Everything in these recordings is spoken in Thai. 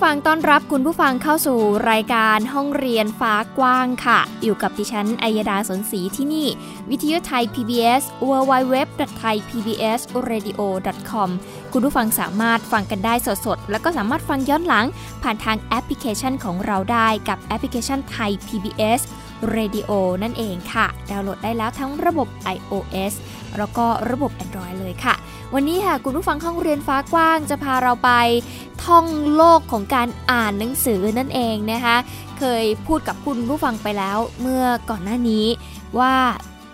ผู้ฟังต้อนรับคุณผู้ฟังเข้าสู่รายการห้องเรียนฟ้ากว้างค่ะ อยู่กับดิฉันอัยดาสนศรีที่นี่ วิทยุไทย PBS www.thaipbsradio.com คุณผู้ฟังสามารถฟังกันได้สดๆ แล้วก็สามารถฟังย้อนหลัง ผ่านทางแอปพลิเคชันของเราได้กับแอปพลิเคชันไทย PBS Radio นั่นเองค่ะ ดาวน์โหลดได้แล้วทั้งระบบ iOS แล้วก็ระบบ Android เลยค่ะ วันนี้ค่ะคุณผู้ฟังห้องเรียนฟ้ากว้างจะพาเราไป ท่องโลกของการอ่านหนังสือนั่นเองนะคะ เคยพูดกับคุณผู้ฟังไปแล้วเมื่อก่อนหน้านี้ว่า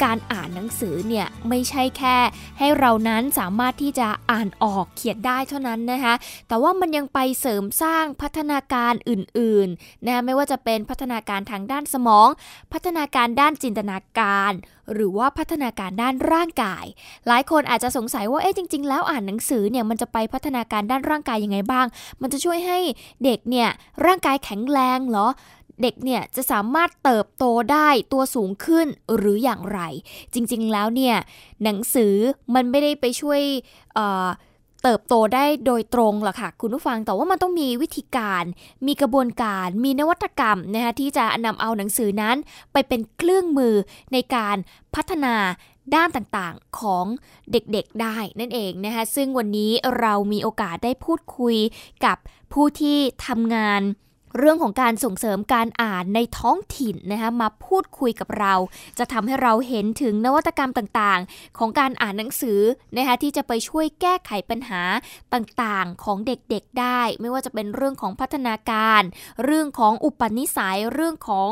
การอ่านหนังสือเนี่ยไม่ใช่แค่ ให้เรานั้นสามารถที่จะอ่านออกเขียนได้เท่านั้นนะคะ แต่ว่ามันยังไปเสริมสร้างพัฒนาการอื่นๆนะไม่ว่าจะเป็นพัฒนาการทางด้านสมอง พัฒนาการด้านจินตนาการ หรือว่าพัฒนาการด้านร่างกาย หลายคนอาจจะสงสัยว่าเอ๊ะจริง ๆ แล้วอ่านหนังสือเนี่ยมันจะไปพัฒนาการด้านร่างกายยังไงบ้าง มันจะช่วยให้เด็กเนี่ยร่างกายแข็งแรงเหรอ เด็กเนี่ยจะสามารถเติบโตได้ตัวสูงขึ้นหรืออย่างไร จริงๆแล้วเนี่ยหนังสือมันไม่ได้ไปช่วยเติบโตได้โดยตรงหรอกค่ะคุณผู้ฟังแต่ว่ามันต้องมีวิธีการ มีกระบวนการ มีนวัตกรรมนะคะที่จะนำเอาหนังสือนั้นไปเป็นเครื่องมือในการพัฒนาด้านต่างๆของเด็กๆได้นั่นเองนะคะซึ่งวันนี้เรามีโอกาสได้พูดคุยกับผู้ที่ทำงาน เรื่องของการส่งเสริมการอ่านในท้องถิ่นนะคะมาพูดคุยกับเรา จะทำให้เราเห็นถึงนวัตกรรมต่างๆ ของการอ่านหนังสือนะคะที่จะไปช่วยแก้ไขปัญหาต่างๆ ของเด็กๆได้ ไม่ว่าจะเป็นเรื่องของพัฒนาการ เรื่องของอุปนิสัยเรื่องของ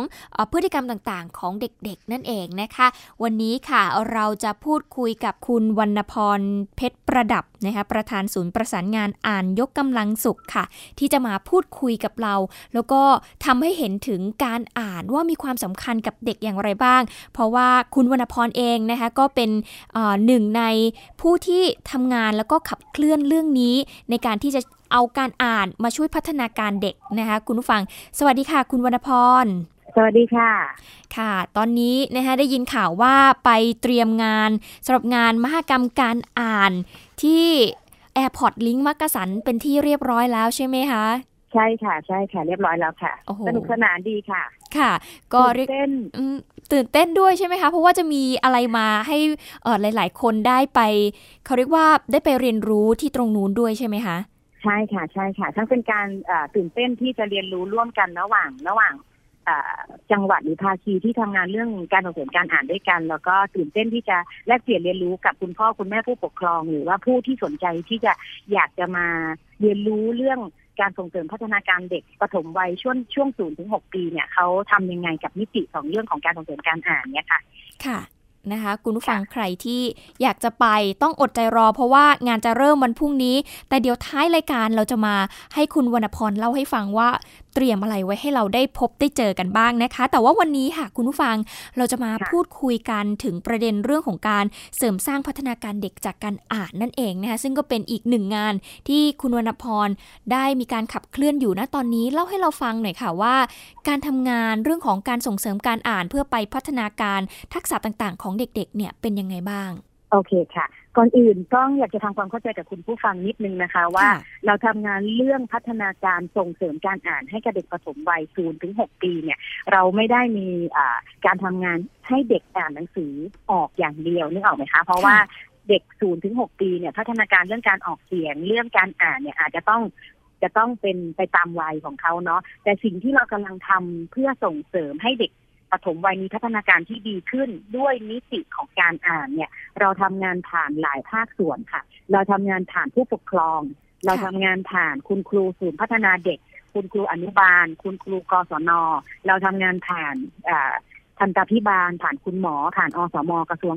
พฤติกรรมต่างๆ ของเด็กๆ นั่นเองนะคะ วันนี้ค่ะเราจะพูดคุยกับคุณวรรณพรเพชรประดับ นะคะประธานศูนย์ประสานงานอ่านยกกำลังสุขค่ะ ที่จะมาพูดคุยกับเรา แล้วก็ทำให้เห็นถึงการอ่านว่ามีความสำคัญกับเด็กอย่างไรบ้าง เพราะว่าคุณวรรณพรเองนะคะก็เป็นหนึ่งในผู้ที่ทำงานแล้วก็ขับเคลื่อนเรื่องนี้ ในการที่จะเอาการอ่านมาช่วยพัฒนาการเด็กนะคะคุณผู้ฟัง สวัสดีค่ะ คุณวรรณพรสวัสดีค่ะ ค่ะ ตอนนี้นะคะได้ยินข่าวว่าไปเตรียมงานสำหรับงานมหกรรมการอ่าน ที่ Airport Link มักกะสันเป็นที่เรียบร้อยแล้วใช่ไหมคะ ใช่ค่ะ ใช่ค่ะ เรียบร้อยแล้วค่ะ สนุกสนานดีค่ะ ค่ะ ก็ตื่นเต้นตื่นเต้นด้วยใช่ไหมคะ เพราะว่าจะมีอะไรมาให้เออหลาย ๆ คนได้ไป เขาเรียกว่าได้ไปเรียนรู้ที่ตรงนู้นด้วยใช่ไหมคะใช่ค่ะใช่ค่ะ ทั้งเป็นการตื่นเต้นที่จะเรียนรู้ร่วมกันระหว่างระหว่าง จังหวัดหรือภาคีที่ทำงานเรื่องการส่งเสริมการอ่านด้วยกัน แล้วก็ตื่นเต้นที่จะแลกเปลี่ยนเรียนรู้กับคุณพ่อคุณแม่ผู้ปกครอง หรือว่าผู้ที่สนใจที่จะอยากจะมาเรียนรู้เรื่องการส่งเสริมพัฒนาการเด็กปฐมวัยช่วงช่วงศูนย์ถึงหกปีเนี่ยเขาทำยังไงกับมิติของเรื่องของการส่งเสริมการอ่านเนี่ยค่ะ ค่ะนะคะคุณผู้ฟังใครที่อยากจะไปต้องอดใจรอ เพราะว่างานจะเริ่มวันพรุ่งนี้ แต่เดี๋ยวท้ายรายการเราจะมาให้คุณวรรณพรเล่าให้ฟังว่า เตรียมอะไรไว้ให้เราได้พบได้เจอกันบ้างนะคะ แต่ว่าวันนี้ค่ะคุณผู้ฟังเราจะมาพูดคุยกันถึงประเด็นเรื่องของการเสริมสร้างพัฒนาการเด็กจากการอ่านนั่นเองนะคะซึ่งก็เป็นอีกหนึ่งงานที่คุณวรรณพรได้มีการขับเคลื่อนอยู่ณตอนนี้เล่าให้เราฟังหน่อยค่ะว่า การทำงานเรื่องของการส่งเสริมการอ่านเพื่อไปพัฒนาการทักษะต่างๆ ของเด็กๆเนี่ยเป็นยังไงบ้างโอเคค่ะ ก่อนอื่นต้องอยากจะทำความเข้าใจกับคุณผู้ฟังนิดนึงนะคะ ว่าเราทำงานเรื่องพัฒนาการส่งเสริมการอ่านให้กับเด็กปฐมวัยศูนย์ถึงหกปีเนี่ย เราไม่ได้มีการทำงานให้เด็กอ่านหนังสือออกอย่างเดียวนึกออกไหมคะ เพราะว่าเด็กศูนย์ถึงหกปีเนี่ยพัฒนาการเรื่องการออกเสียงเรื่องการอ่านเนี่ยอาจจะต้องจะต้องเป็นไปตามวัยของเขาเนาะแต่สิ่งที่เรากำลังทำเพื่อส่งเสริมให้เด็ก ปฐมวัยมีพัฒนาการที่ดีขึ้นด้วยนิสิตของการอ่านเนี่ย เราทำงานผ่านหลายภาคส่วนค่ะ เราทำงานผ่านผู้ปกครอง เราทำงานผ่านคุณครูศูนย์พัฒนาเด็ก คุณครูอนุบาล คุณครูกศนเราทำงานผ่านทันตพิบาลผ่านคุณหมอผ่านอสมกระทรวง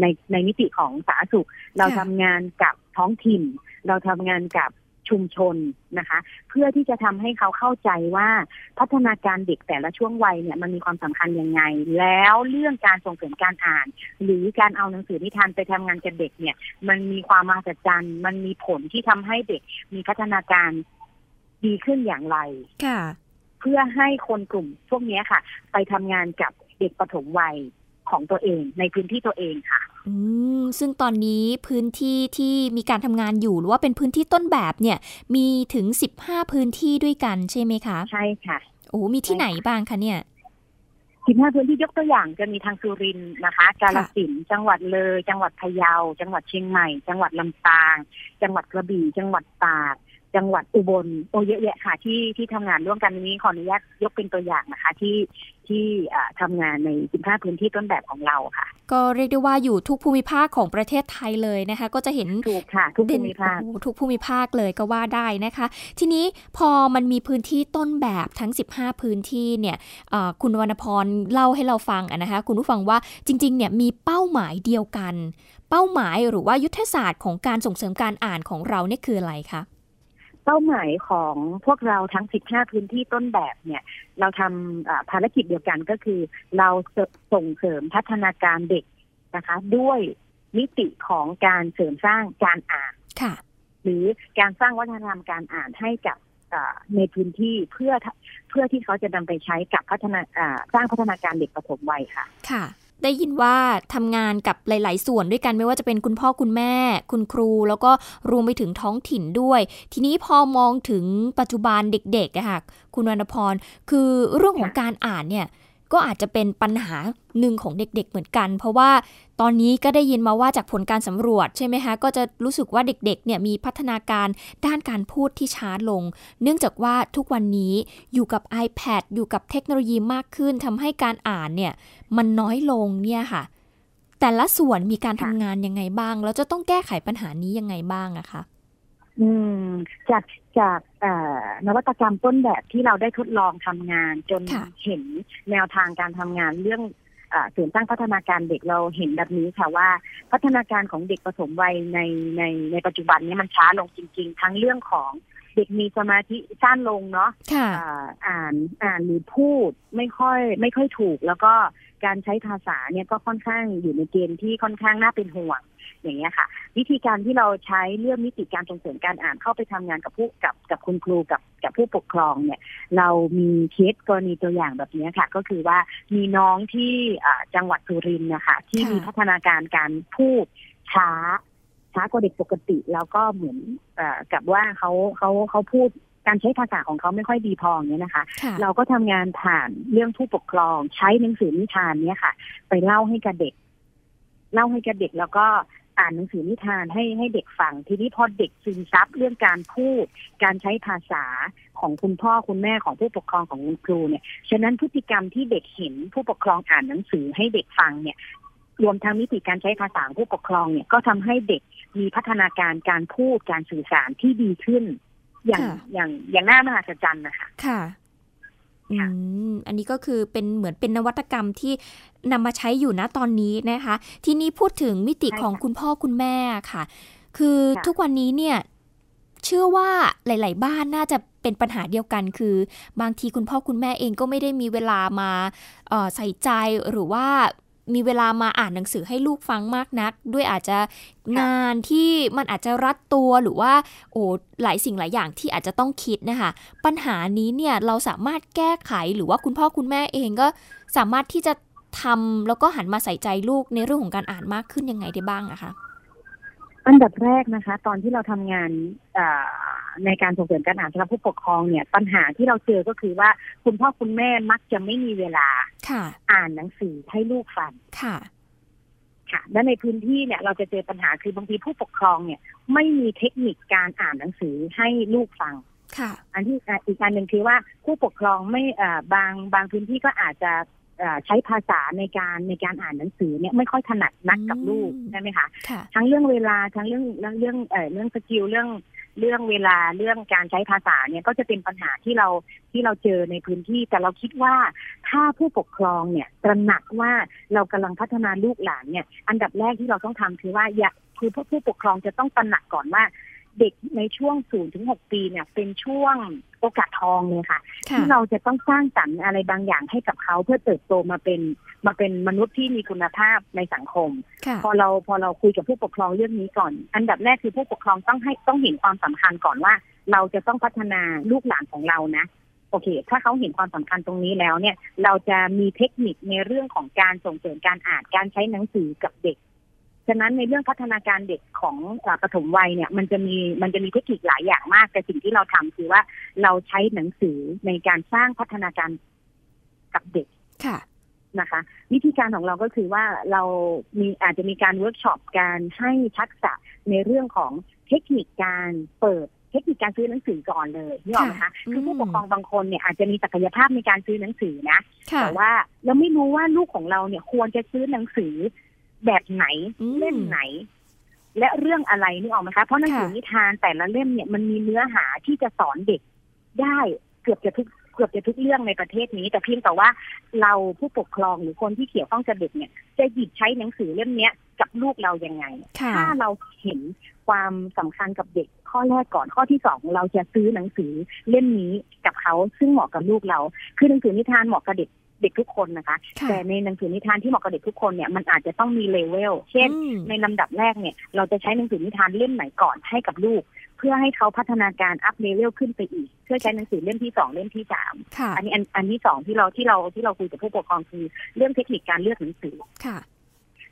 ในในนิติของสาธารณสุข เราทำงานกับท้องถิ่น เราทำงานกับ ชุมชนนะคะ เพื่อที่จะทำให้เขาเข้าใจว่าพัฒนาการเด็กแต่ละช่วงวัยเนี่ยมันมีความสำคัญยังไง แล้วเรื่องการส่งเสริมการอ่าน หรือการเอาหนังสือนิทานไปทำงานกับเด็กเนี่ย มันมีความมหัศจรรย์มันมีผลที่ทำให้เด็กมีพัฒนาการดีขึ้นอย่างไรค่ะ เพื่อให้คนกลุ่มพวกนี้ค่ะ ไปทำงานกับเด็กปฐมวัยของตัวเองในพื้นที่ตัวเองค่ะ ซึ่งตอนนี้พื้นที่ที่มีการทำงานอยู่หรือว่าเป็นพื้นที่ต้นแบบเนี่ย มีถึง 15 พื้นที่ด้วยกันใช่ไหมคะ ใช่ค่ะ โอ้ มีที่ไหนบ้างคะเนี่ยสิบห้าพื้นที่ยกตัวอย่างจะมีทางสุรินทร์นะคะ กาฬสินธุ์จังหวัดเลย จังหวัดพะเยา จังหวัดเชียงใหม่ จังหวัดลำปาง จังหวัดกระบี่ จังหวัดตาก จังหวัดอุบลโอเยอะแยะค่ะที่ที่ทำงานร่วมกันนี้ขออนุญาตยกเป็นตัวอย่างนะคะที่ที่ทำงานใน 15 พื้นที่ต้นแบบของเราค่ะ ก็เรียกได้ว่าอยู่ทุกภูมิภาคของประเทศไทยเลยนะคะ ก็จะเห็นถูกค่ะ ทุกภูมิภาคทุกภูมิภาคเลยก็ว่าได้นะคะ ทีนี้พอมันมีพื้นที่ต้นแบบทั้ง 15 พื้นที่เนี่ยคุณวรรณพรเล่าให้เราฟังนะคะ คุณผู้ฟังว่าจริงๆเนี่ยมีเป้าหมายเดียวกัน เป้าหมายหรือว่ายุทธศาสตร์ของการส่งเสริมการอ่านของเราเนี่ยคืออะไรคะ เป้าหมายของพวกเราทั้ง 15 พื้นที่ต้นแบบเนี่ย เราทำภารกิจเดียวกันก็คือ เราส่งเสริมพัฒนาการเด็กนะคะ ด้วยมิติของการเสริมสร้างการอ่านค่ะหรือการสร้างวัฒนธรรมการอ่านให้กับในพื้นที่เพื่อเพื่อที่เขาจะนำไปใช้กับพัฒนาสร้างพัฒนาการเด็กปฐมวัยค่ะ ค่ะ ได้ยินว่าทำงานกับหลาย ๆ ส่วนด้วยกันไม่ว่าจะเป็นคุณพ่อคุณแม่ คุณครู แล้วก็รวมไปถึงท้องถิ่นด้วย ทีนี้พอมองถึงปัจจุบันเด็กๆอะค่ะคุณวรรณพรคือเรื่องของการอ่านเนี่ย ก็อาจจะเป็นปัญหาหนึ่งของเด็กๆเหมือนกัน เพราะว่าตอนนี้ก็ได้ยินมาว่าจากผลการสำรวจใช่ไหมคะก็จะรู้สึกว่าเด็กๆเนี่ยมีพัฒนาการด้านการพูดที่ช้าลง เนื่องจากว่าทุกวันนี้อยู่กับ iPad อยู่กับเทคโนโลยีมากขึ้นทำให้การอ่านเนี่ยมันน้อยลงเนี่ยค่ะ แต่ละส่วนมีการทำงานยังไงบ้าง แล้วจะต้องแก้ไขปัญหานี้ยังไงบ้างอะคะอืมจาก จากนวัตกรรมต้นแบบที่เราได้ทดลองทำงาน จนเห็นแนวทางการทำงานเรื่องเสริมสร้างพัฒนาการเด็กเราเห็นแบบนี้ค่ะว่า พัฒนาการของเด็กผสมวัยในในในปัจจุบันนี้มันช้าลงจริง ๆ ทั้งเรื่องของเด็กมีสมาธิสั้นลงเนาะอ่านอ่านหรือพูดไม่ค่อยไม่ค่อยถูก แล้วก็ การใช้ภาษาเนี่ยก็ค่อนข้างอยู่ในเกณฑ์ที่ค่อนข้างน่าเป็นห่วงอย่างเงี้ยค่ะ วิธีการที่เราใช้เรื่องมิติการส่งเสริมการอ่านเข้าไปทำงานกับผู้กับกับคุณครูกับกับผู้ปกครองเนี่ย เรามีเคสกรณีตัวอย่างแบบนี้ค่ะ ก็คือว่ามีน้องที่จังหวัดสุรินทร์นะคะที่มีพัฒนาการการพูดช้าช้ากว่าเด็กปกติ แล้วก็เหมือนอกับว่าเขาเขาเขาพูด การใช้ภาษาของเขาไม่ค่อยดีพอเนี่ยนะคะ เราก็ทำงานผ่านเรื่องผู้ปกครอง ใช้หนังสือนิทานเนี่ยค่ะ ไปเล่าให้กับเด็ก เล่าให้กับเด็กแล้วก็อ่านหนังสือนิทานให้ให้เด็กฟัง ทีนี้พอเด็กซึมซับเรื่องการพูด การใช้ภาษาของคุณพ่อคุณแม่ของผู้ปกครองของคุณครูเนี่ยฉะนั้นพฤติกรรมที่เด็กเห็นผู้ปกครองอ่านหนังสือให้เด็กฟังเนี่ย รวมทั้งมิติการใช้ภาษาผู้ปกครองเนี่ยก็ทำให้เด็กมีพัฒนาการการพูดการสื่อสารที่ดีขึ้น อย่างอย่างอย่างน่ามหัศจรรย์นะคะค่ะอันนี้ก็คือเป็นเหมือนเป็นนวัตกรรมที่นำมาใช้อยู่นะตอนนี้นะคะ ที่นี้พูดถึงมิติของคุณพ่อคุณแม่ค่ะ คือทุกวันนี้เนี่ยเชื่อว่าหลาย ๆ บ้านน่าจะเป็นปัญหาเดียวกันคือ บางทีคุณพ่อคุณแม่เองก็ไม่ได้มีเวลามาใส่ใจหรือว่า มีเวลามาอ่านหนังสือให้ลูกฟังมากนัก ด้วยอาจจะงานที่มันอาจจะรัดตัวหรือว่าโอ้หลายสิ่งหลายอย่างที่อาจจะต้องคิดนะคะ ปัญหานี้เนี่ยเราสามารถแก้ไขหรือว่าคุณพ่อคุณแม่เองก็สามารถที่จะทำแล้วก็หันมาใส่ใจลูกในเรื่องของการอ่านมากขึ้นยังไงได้บ้างอะคะอันดับแรกนะคะ ตอนที่เราทำงาน ในการส่งเสริมการอ่านสำหรับผู้ปกครองเนี่ย ปัญหาที่เราเจอก็คือว่าคุณพ่อคุณแม่มักจะไม่มีเวลาอ่านหนังสือให้ลูกฟังค่ะค่ะและในพื้นที่เนี่ยเราจะเจอปัญหาคือบางทีผู้ปกครองเนี่ย ไม่มีเทคนิคการอ่านหนังสือให้ลูกฟังค่ะ อันที่อีกการหนึ่งคือว่าผู้ปกครองไม่บางบางพื้นที่ก็อาจจะใช้ภาษาในการในการอ่านหนังสือเนี่ยไม่ค่อยถนัดนักกับลูกใช่ไหมคะ ทั้งเรื่องเวลาทั้งเรื่องเรื่องเรื่องเอ่อเรื่องสกิลเรื่อง เรื่องเวลาเรื่องการใช้ภาษาเนี่ยก็จะเป็นปัญหาที่เราที่เราเจอในพื้นที่ แต่เราคิดว่าถ้าผู้ปกครองเนี่ยตระหนักว่าเรากำลังพัฒนาลูกหลานเนี่ย อันดับแรกที่เราต้องทำคือว่าอยากคือผู้ปกครองจะต้องตระหนักก่อนว่า เด็กในช่วงศูนย์ถึงหกปีเนี่ย เป็นช่วงโอกาสทองเลยค่ะ ที่เราจะต้องสร้างสรรค์อะไรบางอย่างให้กับเขาเพื่อเติบโตมาเป็นมาเป็นมนุษย์ที่มีคุณภาพในสังคม พอเราพอเราคุยกับผู้ปกครองเรื่องนี้ก่อน อันดับแรกคือผู้ปกครองต้องให้ต้องเห็นความสำคัญก่อนว่า เราจะต้องพัฒนาลูกหลานของเรานะโอเค ถ้าเขาเห็นความสำคัญตรงนี้แล้วเนี่ย เราจะมีเทคนิคในเรื่องของการส่งเสริมการอ่าน การใช้หนังสือกับเด็ก ฉะนั้นในเรื่องพัฒนาการเด็กของปฐมวัยเนี่ยมันจะมีมันจะมีเทคนิคหลายอย่างมาก แต่สิ่งที่เราทำคือว่าเราใช้หนังสือในการสร้างพัฒนาการกับเด็กค่ะนะคะ วิธีการของเราก็คือว่าเรามีอาจจะมีการเวิร์กช็อปการให้ทักษะในเรื่องของเทคนิคการเปิดเทคนิคการซื้อหนังสือก่อนเลยนึกออกไหมคะคือผู้ปกครองบางคนเนี่ยอาจจะมีศักยภาพในการซื้อหนังสือนะ แต่ว่าเราไม่รู้ว่าลูกของเราเนี่ยควรจะซื้อหนังสือ แบบไหนเล่มไหน และเรื่องอะไรนึกออกไหมคะ เพราะหนังสือนิทานแต่ละเล่มเนี่ยมันมีเนื้อหาที่จะสอนเด็กได้เกือบจะทุกเกือบจะทุกเรื่องในประเทศนี้ แต่เพียงแต่ว่าเราผู้ปกครองหรือคนที่เกี่ยวข้องกับเด็กเนี่ย จะหยิบใช้หนังสือเล่มเนี้ยกับลูกเรายังไง ถ้าเราเห็นความสำคัญกับเด็กข้อแรกก่อนข้อที่สองเราจะซื้อหนังสือเล่มนี้กับเขาซึ่งเหมาะกับลูกเรา คือหนังสือนิทานเหมาะกับเด็ก เด็กทุกคนนะคะ แต่ในหนังสือนิทานที่เหมาะกับเด็กทุกคนเนี่ยมันอาจจะต้องมีเลเวล เช่น ในลำดับแรกเนี่ย เราจะใช้หนังสือนิทานเล่มไหนก่อนให้กับลูก เพื่อให้เขาพัฒนาการอัพเลเวลขึ้นไปอีก เพื่อใช้หนังสือเล่มที่สองเล่มที่สามอันนี้อันอันที่สองที่เราที่เราที่เราคุยกับผู้ปกครองคือเรื่องเทคนิคการเลือกหนังสือค่ะ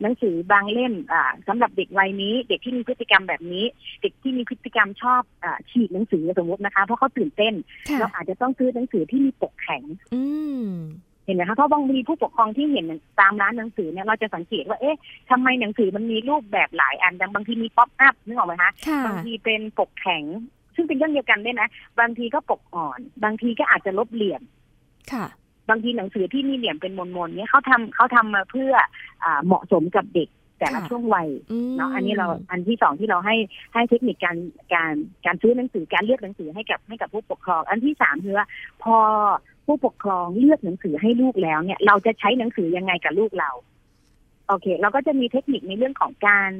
หนังสือบางเล่มอ่าสำหรับเด็กวัยนี้ เด็กที่มีพฤติกรรมแบบนี้ เด็กที่มีพฤติกรรมชอบอ่าฉีกหนังสือสมมตินะคะ เพราะเขาตื่นเต้น เราอาจจะต้องซื้อหนังสือที่มีปกแข็งอื ห็นไหมคะเพราะบางทีผู้ปกครองที่เห็นตามร้านหนังสือเนี่ยเราจะสังเกตว่าเอ๊ะทำไมหนังสือมันมีรูปแบบหลายอันบางทีมี pop-up นึกออกไหมคะบางทีเป็นปกแข็ง ซึ่งเป็นเรื่องเดียวกันด้วยนะ บางทีก็ปกอ่อน บางทีก็อาจจะลบเหลี่ยมค่ะ บางทีหนังสือที่มีเหลี่ยมเป็นมนๆเนี่ยเขาทำเขาทำมาเพื่ออ่าเหมาะสมกับเด็กแต่ละช่วงวัยเนาะอันนี้เราอันที่สองที่เราให้ให้เทคนิคการการการซื้อหนังสือการเลือกหนังสือให้กับให้กับผู้ปกครอง อันที่สามคือว่าพอ ผู้ปกครองเลือกหนังสือให้ลูกแล้วเนี่ย เราจะใช้หนังสือยังไงกับลูกเรา โอเค เราก็จะมีเทคนิคในเรื่องของการ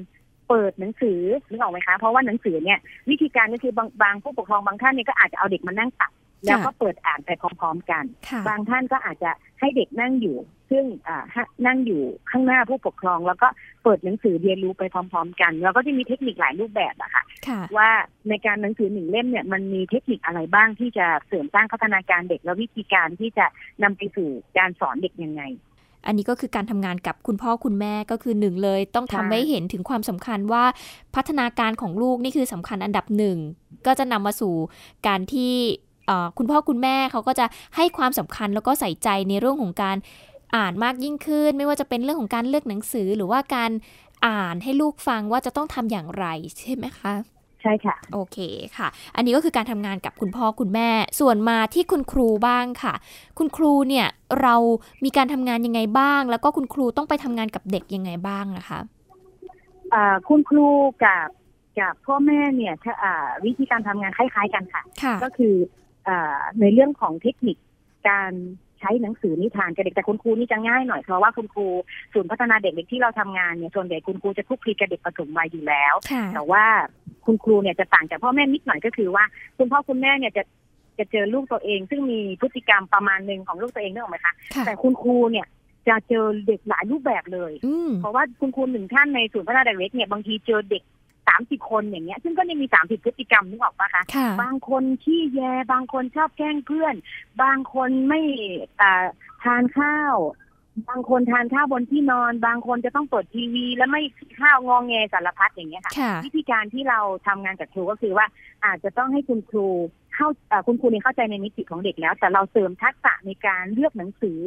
เปิดหนังสือนึกออกไหมคะ เพราะว่าหนังสือเนี่ย วิธีการก็คือบางบางผู้ปกครองบางท่านเนี่ยก็อาจจะเอาเด็กมานั่งตัด แล้วก็เปิดอ่านไปพร้อมๆกัน บางท่านก็อาจจะให้เด็กนั่งอยู่ ซึ่งอ่านั่งอยู่ข้างหน้าผู้ปกครอง แล้วก็เปิดหนังสือเรียนรู้ไปพร้อม ๆ กันแล้วก็จะมีเทคนิคหลายรูปแบบอะค่ะ ว่าในการหนังสือหนึ่งเล่มเนี่ยมันมีเทคนิคอะไรบ้างที่จะเสริมสร้างพัฒนาการเด็กและวิธีการที่จะนำไปสู่การสอนเด็กยังไงอันนี้ก็คือการทำงานกับคุณพ่อคุณแม่ก็คือหนึ่งเลย ต้องทำให้เห็นถึงความสำคัญว่าพัฒนาการของลูกนี่คือสำคัญอันดับหนึ่งก็จะนำมาสู่การที่ คุณพ่อคุณแม่เขาก็จะให้ความสำคัญแล้วก็ใส่ใจในเรื่องของการอ่านมากยิ่งขึ้น ไม่ว่าจะเป็นเรื่องของการเลือกหนังสือหรือว่าการอ่านให้ลูกฟังว่าจะต้องทำอย่างไรใช่ไหมคะใช่ค่ะ โอเคค่ะ อันนี้ก็คือการทำงานกับคุณพ่อคุณแม่ ส่วนมาที่คุณครูบ้างค่ะ คุณครูเนี่ยเรามีการทำงานยังไงบ้าง แล้วก็คุณครูต้องไปทำงานกับเด็กยังไงบ้างนะคะคุณครูกับกับพ่อแม่เนี่ยวิธีการทำงานคล้าย ๆ กันค่ะ ก็คือ ในเรื่องของเทคนิคการใช้หนังสือนิทานกับเด็กแต่คุณครูนี่จะง่ายหน่อยเพราะว่าคุณครูศูนย์พัฒนาเด็กเด็กที่เราทำงานเนี่ยส่วนใหญ่คุณครูจะคุกคีกับเด็กประถมวัยอยู่แล้ว แต่ว่าคุณครูเนี่ยจะต่างจากพ่อแม่นิดหน่อยก็คือว่า คุณพ่อคุณแม่เนี่ยจะจะเจอลูกตัวเอง ซึ่งมีพฤติกรรมประมาณหนึ่งของลูกตัวเองนึกออกไหมคะแต่คุณครูเนี่ยจะเจอเด็กหลายรูปแบบเลย เพราะว่าคุณครูหนึ่งท่านในศูนย์พัฒนาเด็กเล็กเนี่ยบางทีเจอเด็ก สามสิบคนอย่างเงี้ย ซึ่งก็ยังมีสามสิบพฤติกรรมนึกออกปะคะบางคนขี้แย บางคนชอบแกล้งเพื่อน บางคนไม่ทานข้าว บางคนทานข้าวบนที่นอน บางคนจะต้องเปิดทีวี แล้วไม่ข้าวงองแงสารพัดอย่างเงี้ยค่ะ วิธีการที่เราทำงานกับครูก็คือว่า อาจจะต้องให้คุณครูเข้าคุณครูเนี่ยเข้าใจในมิติของเด็กแล้ว แต่เราเสริมทักษะในการเลือกหนังสือ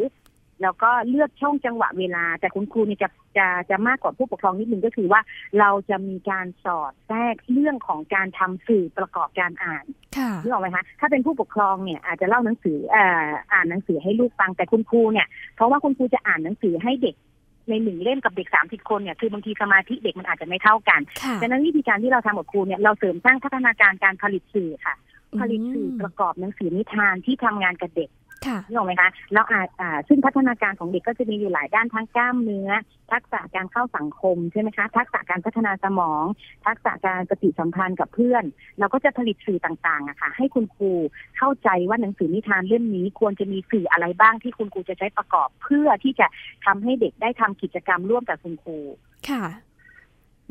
แล้วก็เลือกช่องจังหวะเวลา แต่คุณครูนี่จะจะจะมากกว่าผู้ปกครองนิดนึงก็คือว่าเราจะมีการสอดแทรกเรื่องของการทำสื่อประกอบการอ่านนึกออกไหมคะถ้าเป็นผู้ปกครองเนี่ยอาจจะเล่าหนังสืออ่าอ่านหนังสือให้ลูกฟังแต่คุณครูเนี่ยเพราะว่าคุณครูจะอ่านหนังสือให้เด็กในหนึ่งเล่มกับเด็กสามสิบคนเนี่ยคือบางทีสมาธิเด็กมันอาจจะไม่เท่ากันดังนั้นวิธีการที่เราทำกับครูเนี่ยเราเสริมสร้างพัฒนาการการผลิตสื่อค่ะ ผลิตสื่อประกอบหนังสือนิทานที่ทำงานกับเด็ก นี่ออกไหมคะแล้วอาจซึ่งพัฒนาการของเด็กก็จะมีอยู่หลายด้านทั้งกล้ามเนื้อ ทักษะการเข้าสังคมใช่ไหมคะ ทักษะการพัฒนาสมอง ทักษะการปฏิสัมพันธ์กับเพื่อน เราก็จะผลิตสื่อต่างๆอะค่ะ ให้คุณครูเข้าใจว่าหนังสือนิทานเล่มนี้ควรจะมีสื่ออะไรบ้างที่คุณครูจะใช้ประกอบ เพื่อที่จะทำให้เด็กได้ทำกิจกรรมร่วมกับคุณครูค่ะ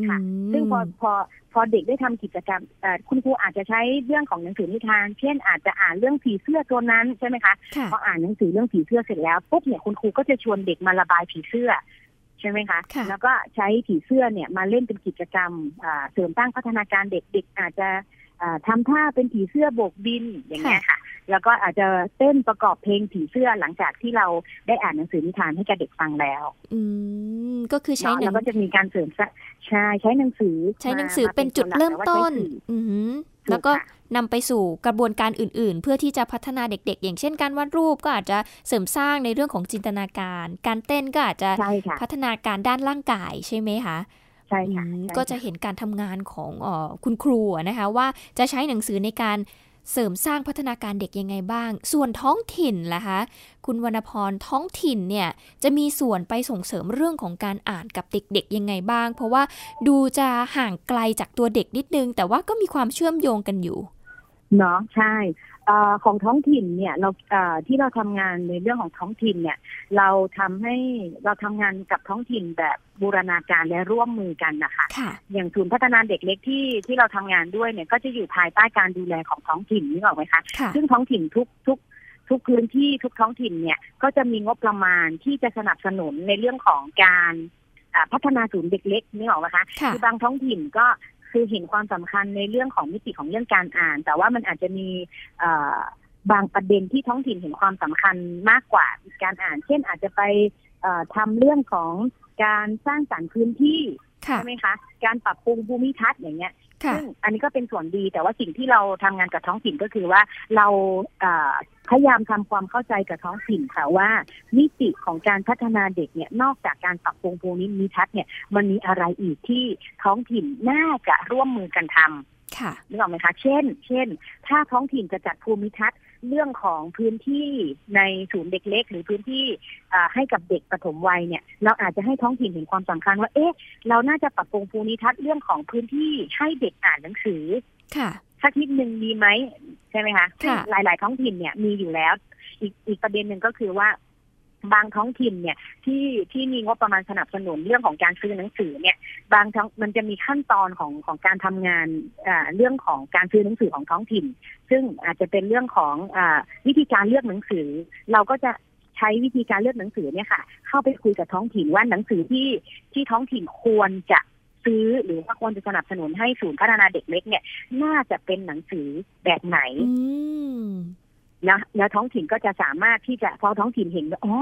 ค่ะ ซึ่งพอพอพอเด็กได้ทำกิจกรรมคุณครูอาจจะใช้เรื่องของหนังสือนิทาน เช่นอาจจะอ่านเรื่องผีเสื้อตัวนั้นใช่ไหมคะพออ่านหนังสือเรื่องผีเสื้อเสร็จแล้วปุ๊บเนี่ยคุณครูก็จะชวนเด็กมาระบายผีเสื้อใช่ไหมคะ แล้วก็ใช้ผีเสื้อเนี่ยมาเล่นเป็นกิจกรรมเสริมตั้งพัฒนาการเด็กเด็กอาจจะ ทำท่าเป็นผีเสื้อโบกบินอย่างเงี้ยค่ะ แล้วก็อาจจะเต้นประกอบเพลงผีเสื้อหลังจากที่เราได้อ่านหนังสือนิทานให้กับเด็กฟังแล้ว อืมก็คือใช้แล้วก็จะมีการเสริมใช่ใช้หนังสือ ใช้หนังสือเป็นจุดเริ่มต้น อืแล้วก็นำไปสู่กระบวนการอื่น ๆ เพื่อที่จะพัฒนาเด็ก ๆ อย่างเช่นการวาดรูปก็อาจจะเสริมสร้างในเรื่องของจินตนาการ การเต้นก็อาจจะพัฒนาการด้านร่างกายใช่ไหมคะ ใช่ค่ะก็จะเห็นการทำงานของอคุณครูนะคะว่าจะใช้หนังสือในการเสริมสร้างพัฒนาการเด็กยังไงบ้าง ส่วนท้องถิ่นล่ะคะ คุณวรรณพรท้องถิ่นเนี่ยจะมีส่วนไปส่งเสริมเรื่องของการอ่านกับเด็กๆยังไงบ้าง เพราะว่าดูจะห่างไกลจากตัวเด็กนิดนึง แต่ว่าก็มีความเชื่อมโยงกันอยู่ เนาะใช่ ของท้องถิ่นเนี่ยเราที่เราทำงานในเรื่องของท้องถิ่นเนี่ย เราทำให้เราทำงานกับท้องถิ่นแบบบูรณาการและร่วมมือกันนะคะอย่างศูนย์พัฒนาเด็กเล็กที่ที่เราทำงานด้วยเนี่ยก็จะอยู่ภายใต้การดูแลของท้องถิ่นนี่หรอกไหมคะซึ่งท้องถิ่นทุกทุกทุกพื้นที่ทุกท้องถิ่นเนี่ยก็จะมีงบประมาณที่จะสนับสนุนในเรื่องของการพัฒนาศูนย์เด็กเล็กนี่หรอกไหมคะคือบางท้องถิ่นก็ คือเห็นความสำคัญในเรื่องของมิติของเรื่องการอ่าน แต่ว่ามันอาจจะมีบางประเด็นที่ท้องถิ่นเห็นความสำคัญมากกว่าการอ่าน เช่นอาจจะไปทำเรื่องของการสร้างสรรค์พื้นที่ใช่ไหมคะ การปรับปรุงภูมิทัศน์อย่างเงี้ย ซึ่งอันนี้ก็เป็นส่วนดีแต่ว่าสิ่งที่เราทำงานกับท้องถิ่นก็คือว่าเราพยายามทำความเข้าใจกับท้องถิ่นค่ะว่ามิติของการพัฒนาเด็กเนี่ยนอกจากการปรับปรุงภูมิทัศน์เนี่ยมันมีอะไรอีกที่ท้องถิ่นน่าจะร่วมมือกันทำค่ะนึกออกไหมคะ เช่น เช่น ถ้าท้องถิ่นจะจัดภูมิทัศน์ เรื่องของพื้นที่ในศูนย์เด็กเล็ก หรือพื้นที่ให้กับเด็กปฐมวัยเนี่ย เราอาจจะให้ท้องถิ่นเห็นความสำคัญว่า เอ๊ะ เราน่าจะปรับปรุงภูมิทัศน์เรื่องของพื้นที่ให้เด็กอ่านหนังสือ ค่ะสักนิดหนึ่งมีไหมใช่ไหมคะ หลาย ๆ ท้องถิ่นเนี่ยมีอยู่แล้ว อีกอีกประเด็นหนึ่งก็คือว่า บางท้องถิ่นเนี่ยที่ที่มีงบประมาณสนับสนุนเรื่องของการซื้อหนังสือเนี่ย บางท้องมันจะมีขั้นตอนของของการทำงานเรื่องของการซื้อหนังสือของท้องถิ่น ซึ่งอาจจะเป็นเรื่องของอวิธีการเลือกหนังสือ เราก็จะใช้วิธีการเลือกหนังสือเนี่ยค่ะ เข้าไปคุยกับท้องถิ่นว่าหนังสือที่ที่ท้องถิ่นควรจะซื้อหรือว่าควรจะสนับสนุนให้ศูนย์พัฒนาเด็กเล็กเนี่ย น่าจะเป็นหนังสือแบบไหน แล้วแล้วท้องถิ่นก็จะสามารถที่จะพอท้องถิ่นเห็นว่าอ๋อ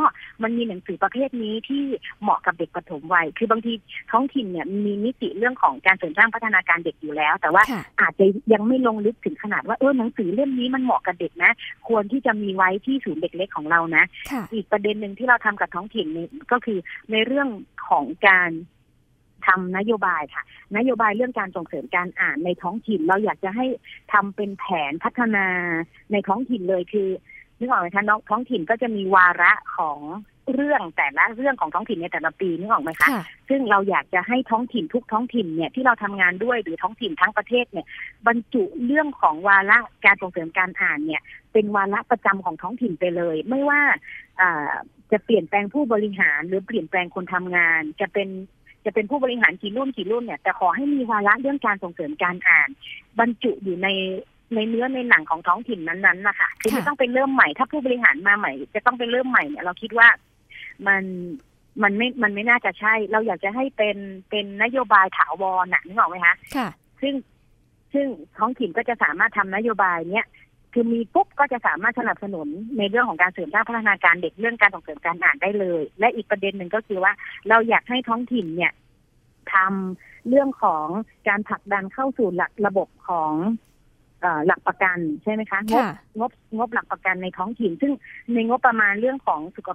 มันมีหนังสือประเภทนี้ที่เหมาะกับเด็กปฐมวัย คือบางทีท้องถิ่นเนี่ยมีมิติเรื่องของการเสริมสร้างพัฒนาการเด็กอยู่แล้ว แต่ว่าอาจจะยังไม่ลงลึกถึงขนาดว่าเออหนังสือเล่มนี้มันเหมาะกับเด็กนะ ควรที่จะมีไว้ที่ศูนย์เด็กเล็กของเรานะ อีกประเด็นหนึ่งที่เราทำกับท้องถิ่นนี่ก็คือในเรื่องของการ ทำนโยบายค่ะ นโยบายเรื่องการส่งเสริมการอ่านในท้องถิ่น เราอยากจะให้ทำเป็นแผนพัฒนาในท้องถิ่นเลยคือนึกออกไหมคะน้องท้องถิ่นก็จะมีวาระของเรื่องแต่ละเรื่องของท้องถิ่นในแต่ละปีนึกออกไหมคะ ซึ่งเราอยากจะให้ท้องถิ่นทุกท้องถิ่นเนี่ยที่เราทำงานด้วยหรือท้องถิ่นทั้งประเทศเนี่ย บรรจุเรื่องของวาระการส่งเสริมการอ่านเนี่ย เป็นวาระประจำของท้องถิ่นไปเลย ไม่ว่าจะเปลี่ยนแปลงผู้บริหารหรือเปลี่ยนแปลงคนทำงาน จะเป็น จะเป็นผู้บริหารกี่รุ่นกี่รุ่นเนี่ยแต่ขอให้มีวาระเรื่องการส่งเสริมการอ่าน บรรจุอยู่ในในเนื้อในหนังของท้องถิ่นนั้นๆนะคะคือไม่ต้องเป็นเริ่มใหม่ ถ้าผู้บริหารมาใหม่ จะต้องเป็นเริ่มใหม่เนี่ยเราคิดว่ามันมันไม่มันไม่น่าจะใช่ เราอยากจะให้เป็นเป็นนโยบายถาวรน่ะนึกออกไหมคะค่ะ ซึ่งซึ่งท้องถิ่นก็จะสามารถทำนโยบายเนี้ย คือมีปุ๊บก็จะสามารถสนับสนุนในเรื่องของการเสริมสร้างพัฒนาการเด็กเรื่องการส่งเสริมการอ่านได้เลย และอีกประเด็นหนึ่งก็คือว่า เราอยากให้ท้องถิ่นเนี่ยทำเรื่องของการผลักดันเข้าสู่หลักระบบของหลักประกันใช่ไหมคะงบงบงบหลักประกันในท้องถิ่น ซึ่งในงบประมาณเรื่องของสุข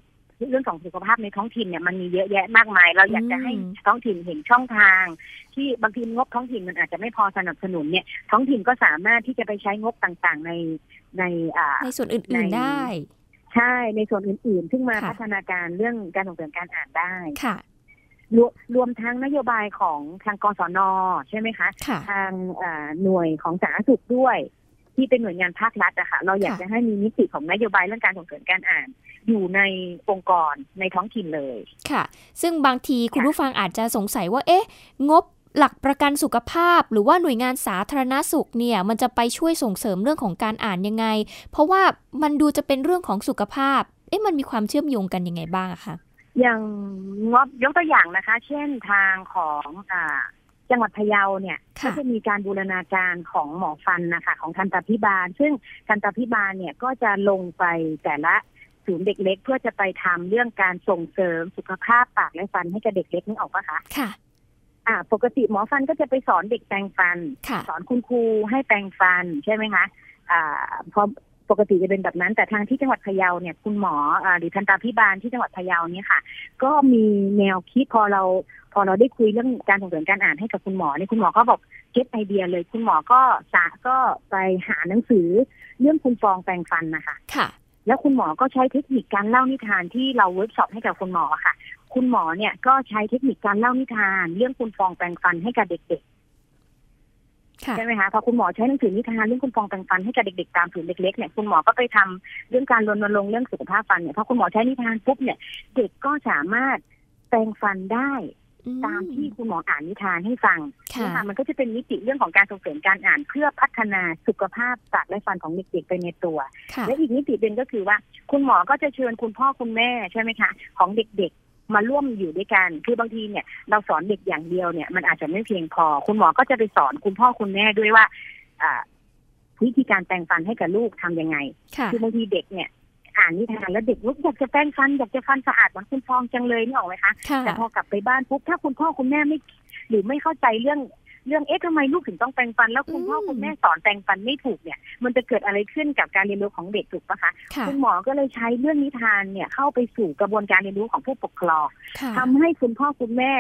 เรื่องของสุขภาพในท้องถิ่นเนี่ยมันมีเยอะแยะมากมาย เราอยากจะให้ท้องถิ่นเห็นช่องทาง ที่บางทีงบท้องถิ่นมันอาจจะไม่พอสนับสนุนเนี่ย ท้องถิ่นก็สามารถที่จะไปใช้งบต่างๆในในอ่าในส่วนอื่นๆได้ ใช่ในส่วนอื่นๆ ซึ่งมาพัฒนาการเรื่องการส่งเสริมการอ่านได้ค่ะรวรวมทั้งนโยบายของทางกศนใช่ไหมคะค่ะทางอ่าหน่วยของสาธารณสุขด้วย ที่เป็นหน่วยงานภาครัฐอะค่ะเราอยากค่ะจะให้มีนิติของนโยบายเรื่องการส่งเสริมการอ่าน อยู่ในองค์กรในท้องถิ่นเลยค่ะ ซึ่งบางทีคุณค่ะผู้ฟังอาจจะสงสัยว่าเอ๊ะ งบหลักประกันสุขภาพ หรือว่าหน่วยงานสาธารณสุขเนี่ยมันจะไปช่วยส่งเสริมเรื่องของการอ่านยังไง เพราะว่ามันดูจะเป็นเรื่องของสุขภาพ เอ๊ะมันมีความเชื่อมโยงกันยังไงบ้างอะคะอย่างงบยกตัวอย่างนะคะ เช่นทางของอ่า จังหวัดพะเยาเนี่ยก็ค่ะจะมีการบูรณาการของหมอฟันนะคะของทันตพิบาล ซึ่งทันตพิบาลเนี่ยก็จะลงไปแต่ละศูนย์เด็กเล็ก เพื่อจะไปทำเรื่องการส่งเสริมสุขภาพปากและฟันให้กับเด็กเล็กนึกออกปะคะค่ะอ่าปกติหมอฟันก็จะไปสอนเด็กแปรงฟันค่ะสอนคุณครูให้แปรงฟันใช่ไหมคะอ่าพอ ปกติจะเป็นแบบนั้น แต่ทางที่จังหวัดพะเยาเนี่ยคุณหมออ่าหรือทันตาพิบาลที่จังหวัดพะเยาเนี่ยค่ะ ก็มีแนวคิดพอเราพอเราได้คุยเรื่องการส่งเสริมการอ่านให้กับคุณหมอเนี่ยคุณหมอก็บอก get idea เลย คุณหมอก็สาก็ไปหาหนังสือเรื่องคุณฟองแปรงฟันนะคะค่ะ แล้วคุณหมอก็ใช้เทคนิคการเล่านิทานที่เราเวิร์กช็อปให้กับคุณหมอค่ะ คุณหมอเนี่ยก็ใช้เทคนิคการเล่านิทาน เรื่องคุณฟองแปรงฟันให้กับเด็กๆค่ะ ใช่ไหมคะพอคุณหมอใช้หนังสือนิทานเรื่องคุณฟองแปรงฟันให้กับเด็กๆตามศูนย์เด็กๆเนี่ยคุณหมอก็ไปทำเรื่องการรณรงค์เรื่องสุขภาพฟันเนี่ยพอคุณหมอใช้นิทานปุ๊บเนี่ยเด็กก็สามารถแปรงฟันได้อืตามที่คุณหมออ่านนิทานให้ฟังค่ะนะคะมันก็จะเป็นมิติเรื่องของการส่งเสริมการอ่านเพื่อพัฒนาสุขภาพปากและฟันของเด็กๆไปในตัวค่ะและอีกมิติหนึ่งก็คือว่า คุณหมอก็จะเชิญคุณพ่อคุณแม่ใช่ไหมคะ ของเด็กๆ มาร่วมอยู่ด้วยกัน คือบางทีเนี่ยเราสอนเด็กอย่างเดียวเนี่ยมันอาจจะไม่เพียงพอ คุณหมอก็จะไปสอนคุณพ่อคุณแม่ด้วยว่าอ่าวิธีการแปรงฟันให้กับลูกทำยังไงค่ะคือบางทีเด็กเนี่ยอ่านนิทานแล้วเด็กลูกอยากจะแปรงฟันอยากจะฟันสะอาดเหมือนคุณฟองจังเลยนี่ออกไหมคะค่ะแต่พอกลับไปบ้านปุ๊บถ้าคุณพ่อคุณแม่ไม่ หรือไม่เข้าใจเรื่อง เรื่องเอ๊ะทำไมลูกถึงต้องแปรงฟัน แล้วคุณพ่ออืมคุณแม่สอนแปรงฟันไม่ถูกเนี่ย มันจะเกิดอะไรขึ้นกับการเรียนรู้ของเด็กถูกปะคะค่ะคุณหมอก็เลยใช้เรื่องนิทานเนี่ยเข้าไปสู่กระบวนการเรียนรู้ของผู้ปกครองค่ะทำให้คุณพ่อคุณแม่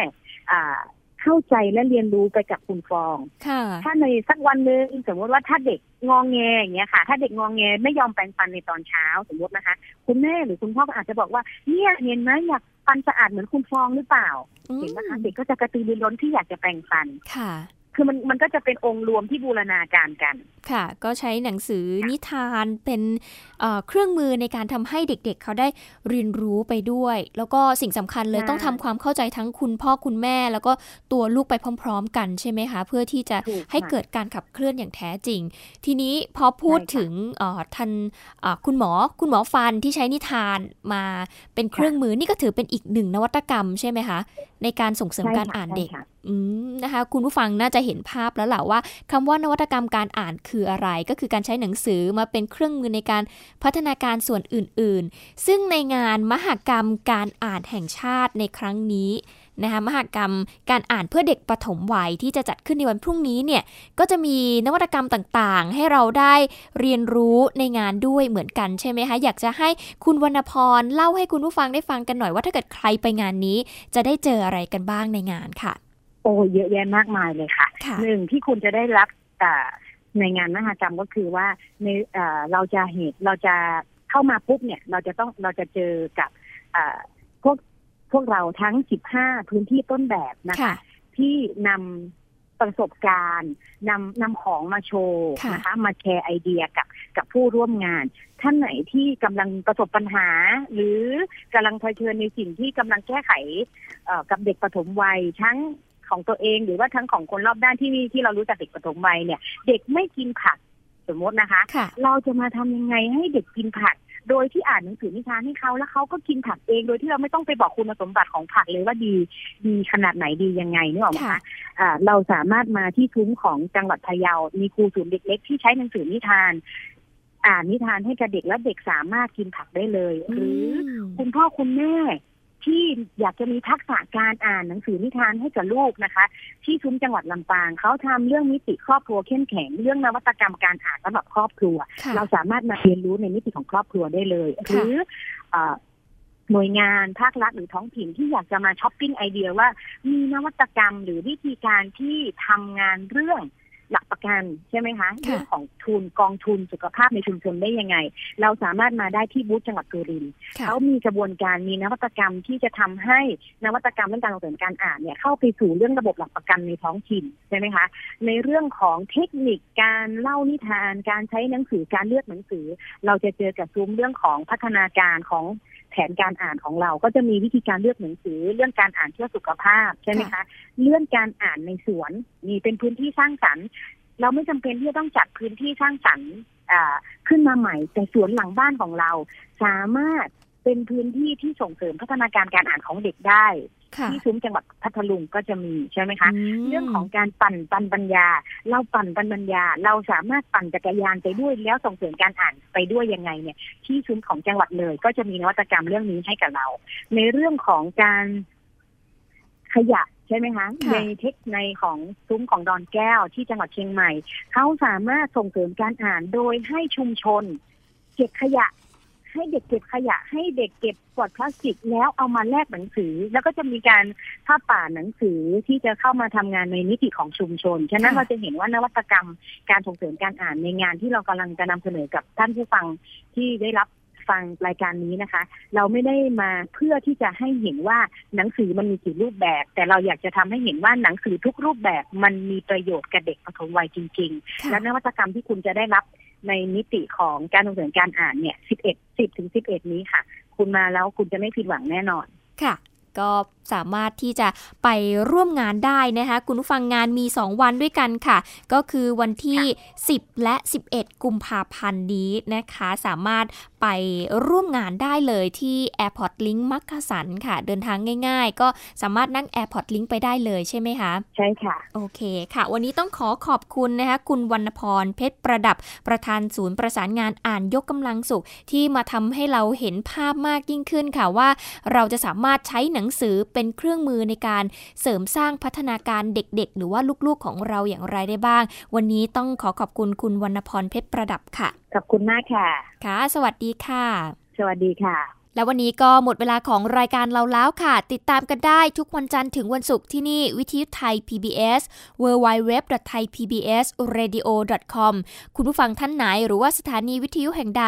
อ่าเข้าใจและเรียนรู้ไปกับคุณฟองค่ะถ้าในสักวันหนึ่งสมมติว่าถ้าเด็กงองแงอย่างเงี้ยค่ะ ถ้าเด็กงองแงไม่ยอมแปรงฟันในตอนเช้าสมมตินะคะ คุณแม่หรือคุณพ่อก็อาจจะบอกว่าเนี่ยเห็นไหมอยาก ฟันสะอาดเหมือนคุณฟองหรือเปล่า เห็นไหมคะเด็กก็จะกระตือรือร้นที่อยากจะแปรงฟันค่ะ คือมันมันก็จะเป็นองค์รวมที่บูรณาการกัน ค่ะ ก็ใช้หนังสือนิทานเป็นเอ่อเครื่องมือในการทำให้เด็กๆเขาได้เรียนรู้ไปด้วย แล้วก็สิ่งสำคัญเลยใช่ต้องทำความเข้าใจทั้งคุณพ่อคุณแม่ แล้วก็ตัวลูกไปพร้อม ๆ กันใช่ไหมคะ เพื่อที่จะถูกให้ค่ะเกิดการขับเคลื่อนอย่างแท้จริง ทีนี้พอพูดใช่ค่ะถึงเอ่อทันเอ่อคุณหมอคุณหมอฟันที่ใช้นิทานมาเป็นเครื่องมือนี่ก็ถือเป็นอีกหนึ่งนวัตกรรมใช่ไหมคะในการส่งเสริมใช่การค่ะอ่านใช่เด็กค่ะอืม นะคะคุณผู้ฟังน่าจะเห็นภาพแล้วแหละว่าคำว่านวัตกรรมการอ่านคืออะไร ก็คือการใช้หนังสือมาเป็นเครื่องมือในการพัฒนาการส่วนอื่นๆ ซึ่งในงานมหกรรมการอ่านแห่งชาติในครั้งนี้นะคะมหกรรมการอ่านเพื่อเด็กปฐมวัยที่จะจัดขึ้นในวันพรุ่งนี้เนี่ยก็จะมีนวัตกรรมต่างๆ ให้เราได้เรียนรู้ในงานด้วยเหมือนกันใช่ไหมคะอยากจะให้คุณวรรณพรเล่าให้คุณผู้ฟังได้ฟังกันหน่อยว่าถ้าเกิดใครไปงานนี้ จะได้เจออะไรกันบ้างในงานค่ะ โอ้เยอะแยะมากมายเลยค่ะค่ะหนึ่งที่คุณจะได้รับอ่าในงานมหกรรมก็คือว่าในอ่าเราจะเหตุเราจะเข้ามาปุ๊บเนี่ย เราจะต้องเราจะเจอกับอ่าพวกพวกเราทั้ง 15 พื้นที่ต้นแบบนะคะค่ะที่นำประสบการณ์นำนำของมาโชว์ค่ะนะคะมาแชร์ไอเดียกับกับผู้ร่วมงาน ท่านไหนที่กำลังประสบปัญหา หรือกำลังเผชิญในสิ่งที่กำลังแก้ไขเอ่อกับเด็กปฐมวัยทั้ง ของตัวเอง หรือว่าทั้งของคนรอบด้านที่ที่เรารู้จักเด็กปฐมวัยเนี่ย เด็กไม่กินผักสมมตินะคะค่ะเราจะมาทำยังไงให้เด็กกินผัก โดยที่อ่านหนังสือนิทานให้เขาแล้วเขาก็กินผักเองโดยที่เราไม่ต้องไปบอกคุณสมบัติของผักเลยว่าดีดีขนาดไหนดียังไงนึกออกไหมค่ะคะอ่าเราสามารถมาที่ซุ้มของจังหวัดพะเยา มีครูศูนย์เด็กเล็กที่ใช้หนังสือนิทานอ่านนิทานให้กับเด็กและเด็กสามารถกินผักได้เลย หรือมคุณพ่อคุณแม่ ที่อยากจะมีทักษะการอ่านหนังสือนิทานให้กับลูกนะคะ ที่ซุ้มจังหวัดลำปางเขาทำเรื่องมิติครอบครัวเข้มแข็งเรื่องนวัตกรรมการอ่านสำหรับครอบครัวค่ะเราสามารถมาเรียนรู้ในมิติของครอบครัวได้เลยหรือเอ่อหน่วยงานภาครัฐหรือท้องถิ่นที่อยากจะมาช้อปปิ้งไอเดียว่ามีนวัตกรรมหรือวิธีการที่ทำงานเรื่อง หลักประกันใช่ไหมคะเรื่องของทุนกองทุนสุขภาพในชุมชนได้ยังไง เราสามารถมาได้ที่บูธจังหวัดสุรินทร์เขามีกระบวนการมีนวัตกรรมที่จะทำให้นวัตกรรมเรื่องการส่งเสริมการอ่านเนี่ยเข้าไปสู่เรื่องระบบหลักประกันในท้องถิ่นใช่ไหมคะ ในเรื่องของเทคนิคการเล่านิทาน การใช้หนังสือการเลือกหนังสือ เราจะเจอกับซุ้มเรื่องของพัฒนาการของ แผนการอ่านของเราก็จะมีวิธีการเลือกหนังสือ เรื่องการอ่านเพื่อสุขภาพใช่ไหมคะ เรื่องการอ่านในสวนมีเป็นพื้นที่สร้างสรรค์เราไม่จำเป็นที่จะต้องจัดพื้นที่สร้างสรรค์ขึ้นมาใหม่ แต่สวนหลังบ้านของเราสามารถ เป็นพื้นที่ที่ส่งเสริมพัฒนาการการอ่านของเด็กได้ ที่ซุ้มจังหวัดพัทลุงก็จะมีใช่ไหมคะ เรื่องของการปั่นปันปัญญา เราปั่นปันปัญญา เราสามารถปั่นจักรยานไปด้วยแล้วส่งเสริมการอ่านไปด้วยยังไงเนี่ย ที่ซุ้มของจังหวัดเลย ก็จะมีนวัตกรรมเรื่องนี้ให้กับเรา ในเรื่องของการขยะใช่ไหมคะในเทคในของซุ้มของดอนแก้วที่จังหวัดเชียงใหม่ เขาสามารถส่งเสริมการอ่านโดยให้ชุมชน เก็บขยะ ให้เด็กเก็บขยะ ให้เด็กเก็บกวดพลาสติกแล้วเอามาแลกหนังสือ แล้วก็จะมีการผ้าป่าหนังสือที่จะเข้ามาทำงานในนิติของชุมชน ฉะนั้นเราจะเห็นว่านวัตกรรมการส่งเสริมการอ่านในงานที่เรากำลังจะนำเสนอกับท่านผู้ฟังที่ได้รับฟังรายการนี้นะคะ เราไม่ได้มาเพื่อที่จะให้เห็นว่าหนังสือมันมีกี่รูปแบบ แต่เราอยากจะทำให้เห็นว่าหนังสือทุกรูปแบบมันมีประโยชน์กับเด็กปฐมวัยจริง ๆ และนวัตกรรมที่คุณจะได้รับ ในมิติของการส่งเสริมการอ่านเนี่ย11 10ถึง11นี้ค่ะ คุณมาแล้วคุณจะไม่ผิดหวังแน่นอนค่ะก็สามารถที่จะไปร่วมงานได้นะคะ คุณผู้ฟังงานมี 2 วันด้วยกันค่ะ ก็คือวันที่ 10 และ 11 กุมภาพันธ์นี้นะคะ สามารถ ไปร่วมงานได้เลยที่ Airport Link มักกะสันค่ะ เดินทางง่ายๆ ก็สามารถนั่ง Airport Link ไปได้เลยใช่ไหมคะ ใช่ค่ะ โอเคค่ะ วันนี้ต้องขอขอบคุณนะคะคุณวรรณพรเพชรประดับประธานศูนย์ประสานงานอ่านยกกำลังสุข ที่มาทำให้เราเห็นภาพมากยิ่งขึ้นค่ะว่า เราจะสามารถใช้หนังสือเป็นเครื่องมือในการเสริมสร้างพัฒนาการเด็กๆ หรือว่าลูกๆของเราอย่างไรได้บ้าง วันนี้ต้องขอขอบคุณคุณวรรณพรเพชรประดับค่ะ ขอบคุณมากค่ะ ค่ะ สวัสดีค่ะ สวัสดีค่ะ และวันนี้ก็หมดเวลาของรายการเราแล้วค่ะ ติดตามกันได้ทุกวันจันทร์ถึงวันศุกร์ที่นี่วิทยุไทย PBS www.thaipbsradio.com คุณผู้ฟังท่านไหนหรือว่าสถานีวิทยุแห่งใด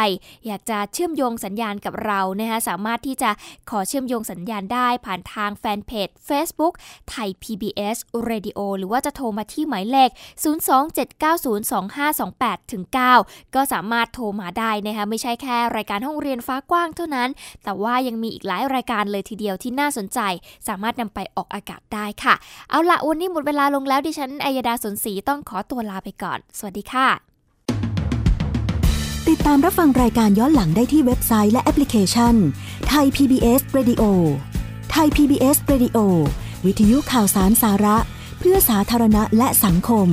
อยากจะเชื่อมโยงสัญญาณกับเรานะคะสามารถที่จะขอเชื่อมโยงสัญญาณได้ผ่านทางแฟนเพจ Facebook ไทย PBS Radio หรือว่าจะโทรมาที่หมายเลข 027902528ถึง9ก็สามารถโทรมาได้นะคะไม่ใช่แค่รายการห้องเรียนฟ้ากว้างเท่านั้นแต่ว่ายังมีอีกหลายรายการเลยทีเดียวที่น่าสนใจ สามารถนำไปออกอากาศได้ค่ะ เอาละวันนี้หมดเวลาลงแล้วดิฉันอัยดาสนศรีต้องขอตัวลาไปก่อน สวัสดีค่ะ ติดตามรับฟังรายการย้อนหลังได้ที่เว็บไซต์และแอปพลิเคชันไทย PBS Radio ไทย PBS Radio วิทยุข่าวสารสาระ เพื่อสาธารณะและสังคม